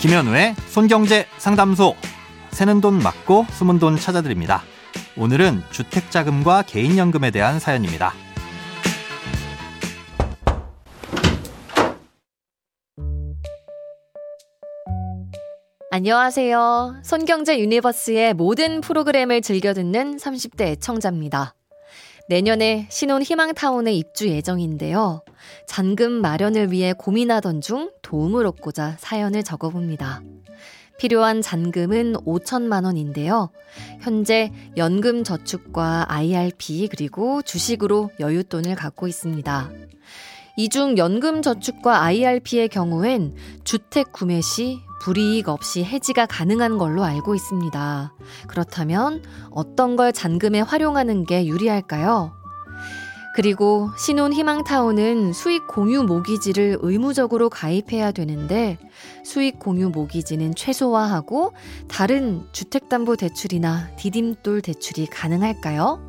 김현우의 손경제 상담소. 새는 돈 막고 숨은 돈 찾아드립니다. 오늘은 주택자금과 개인연금에 대한 사연입니다. 안녕하세요. 손경제 universe의 모든 프로그램을 즐겨 듣는 30대 애청자입니다. 내년에 신혼 희망타운에 입주 예정인데요. 잔금 마련을 위해 고민하던 중 도움을 얻고자 사연을 적어봅니다. 필요한 잔금은 5천만 원인데요. 현재 연금 저축과 IRP 그리고 주식으로 여윳돈을 갖고 있습니다. 이 중 연금 저축과 IRP의 경우엔 주택 구매 시 불이익 없이 해지가 가능한 걸로 알고 있습니다. 그렇다면 어떤 걸 잔금에 활용하는 게 유리할까요? 그리고 신혼 희망타운은 수익 공유 모기지를 의무적으로 가입해야 되는데 수익 공유 모기지는 최소화하고 다른 주택담보대출이나 디딤돌 대출이 가능할까요?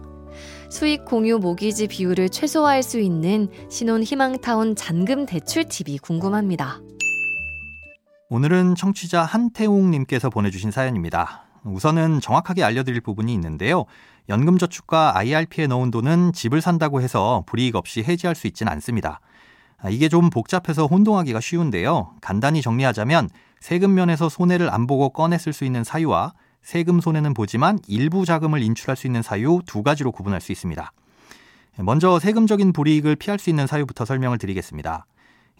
수익 공유 모기지 비율을 최소화할 수 있는 신혼 희망타운 잔금 대출 팁이 궁금합니다. 오늘은 청취자 한태웅님께서 보내주신 사연입니다. 우선은 정확하게 알려드릴 부분이 있는데요. 연금저축과 IRP에 넣은 돈은 집을 산다고 해서 불이익 없이 해지할 수 있지는 않습니다. 아, 이게 좀 복잡해서 혼동하기가 쉬운데요. 간단히 정리하자면 세금 면에서 손해를 안 보고 꺼냈을 수 있는 사유와 세금 손해는 보지만 일부 자금을 인출할 수 있는 사유 두 가지로 구분할 수 있습니다. 먼저 세금적인 불이익을 피할 수 있는 사유부터 설명을 드리겠습니다.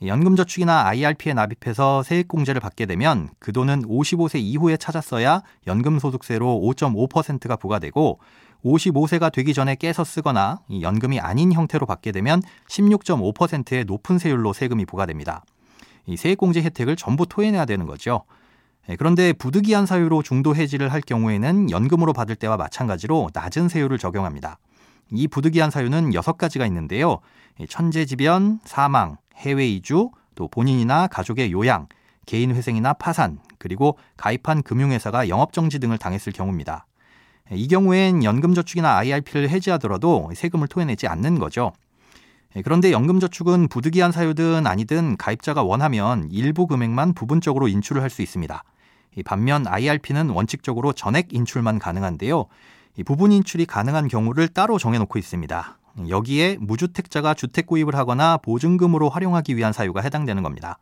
연금저축이나 IRP에 납입해서 세액공제를 받게 되면 그 돈은 55세 이후에 찾았어야 연금소득세로 5.5%가 부과되고 55세가 되기 전에 깨서 쓰거나 연금이 아닌 형태로 받게 되면 16.5%의 높은 세율로 세금이 부과됩니다. 이 세액공제 혜택을 전부 토해내야 되는 거죠. 예, 그런데 부득이한 사유로 중도 해지를 할 경우에는 연금으로 받을 때와 마찬가지로 낮은 세율을 적용합니다. 이 부득이한 사유는 6가지가 있는데요. 천재지변, 사망, 해외 이주, 또 본인이나 가족의 요양, 개인 회생이나 파산, 그리고 가입한 금융회사가 영업정지 등을 당했을 경우입니다. 이 경우엔 연금저축이나 IRP를 해지하더라도 세금을 토해내지 않는 거죠. 그런데 연금저축은 부득이한 사유든 아니든 가입자가 원하면 일부 금액만 부분적으로 인출을 할 수 있습니다. 반면 IRP는 원칙적으로 전액 인출만 가능한데요. 부분 인출이 가능한 경우를 따로 정해놓고 있습니다. 여기에 무주택자가 주택 구입을 하거나 보증금으로 활용하기 위한 사유가 해당되는 겁니다.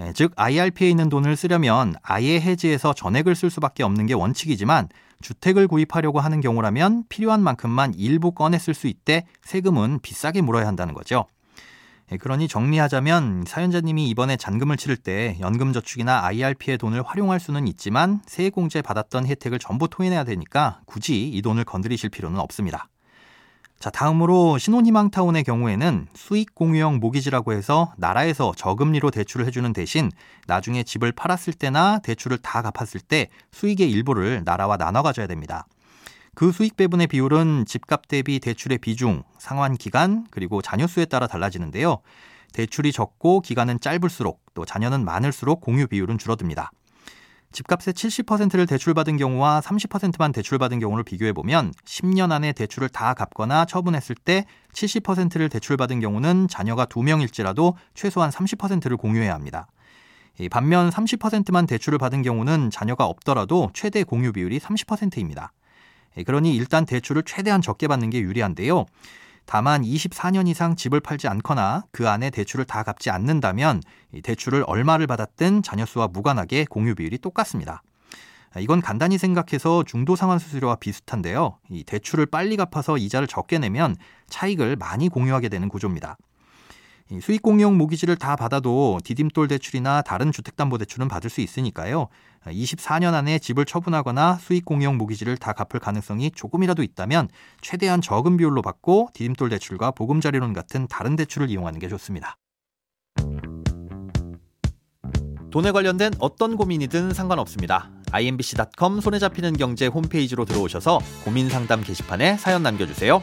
예, 즉 IRP에 있는 돈을 쓰려면 아예 해지해서 전액을 쓸 수밖에 없는 게 원칙이지만 주택을 구입하려고 하는 경우라면 필요한 만큼만 일부 꺼내 쓸 수 있대 세금은 비싸게 물어야 한다는 거죠. 예, 그러니 정리하자면 사연자님이 이번에 잔금을 치를 때 연금저축이나 IRP의 돈을 활용할 수는 있지만 세액공제 받았던 혜택을 전부 토해내야 되니까 굳이 이 돈을 건드리실 필요는 없습니다. 자, 다음으로 신혼희망타운의 경우에는 수익 공유형 모기지라고 해서 나라에서 저금리로 대출을 해주는 대신 나중에 집을 팔았을 때나 대출을 다 갚았을 때 수익의 일부를 나라와 나눠 가져야 됩니다. 그 수익 배분의 비율은 집값 대비 대출의 비중, 상환 기간, 그리고 자녀 수에 따라 달라지는데요. 대출이 적고 기간은 짧을수록 또 자녀는 많을수록 공유 비율은 줄어듭니다. 집값의 70%를 대출받은 경우와 30%만 대출받은 경우를 비교해 보면 10년 안에 대출을 다 갚거나 처분했을 때 70%를 대출받은 경우는 자녀가 2명일지라도 최소한 30%를 공유해야 합니다. 반면 30%만 대출을 받은 경우는 자녀가 없더라도 최대 공유 비율이 30%입니다. 그러니 일단 대출을 최대한 적게 받는 게 유리한데요. 다만 24년 이상 집을 팔지 않거나 그 안에 대출을 다 갚지 않는다면 대출을 얼마를 받았든 자녀 수와 무관하게 공유 비율이 똑같습니다. 이건 간단히 생각해서 중도 상환 수수료와 비슷한데요. 이 대출을 빨리 갚아서 이자를 적게 내면 차익을 많이 공유하게 되는 구조입니다. 수익 공유형 모기지를 다 받아도 디딤돌 대출이나 다른 주택담보대출은 받을 수 있으니까요. 24년 안에 집을 처분하거나 수익 공유형 모기지를 다 갚을 가능성이 조금이라도 있다면 최대한 적은 비율로 받고 디딤돌 대출과 보금자리론 같은 다른 대출을 이용하는 게 좋습니다. 돈에 관련된 어떤 고민이든 상관없습니다. imbc.com 손에 잡히는 경제 홈페이지로 들어오셔서 고민 상담 게시판에 사연 남겨주세요.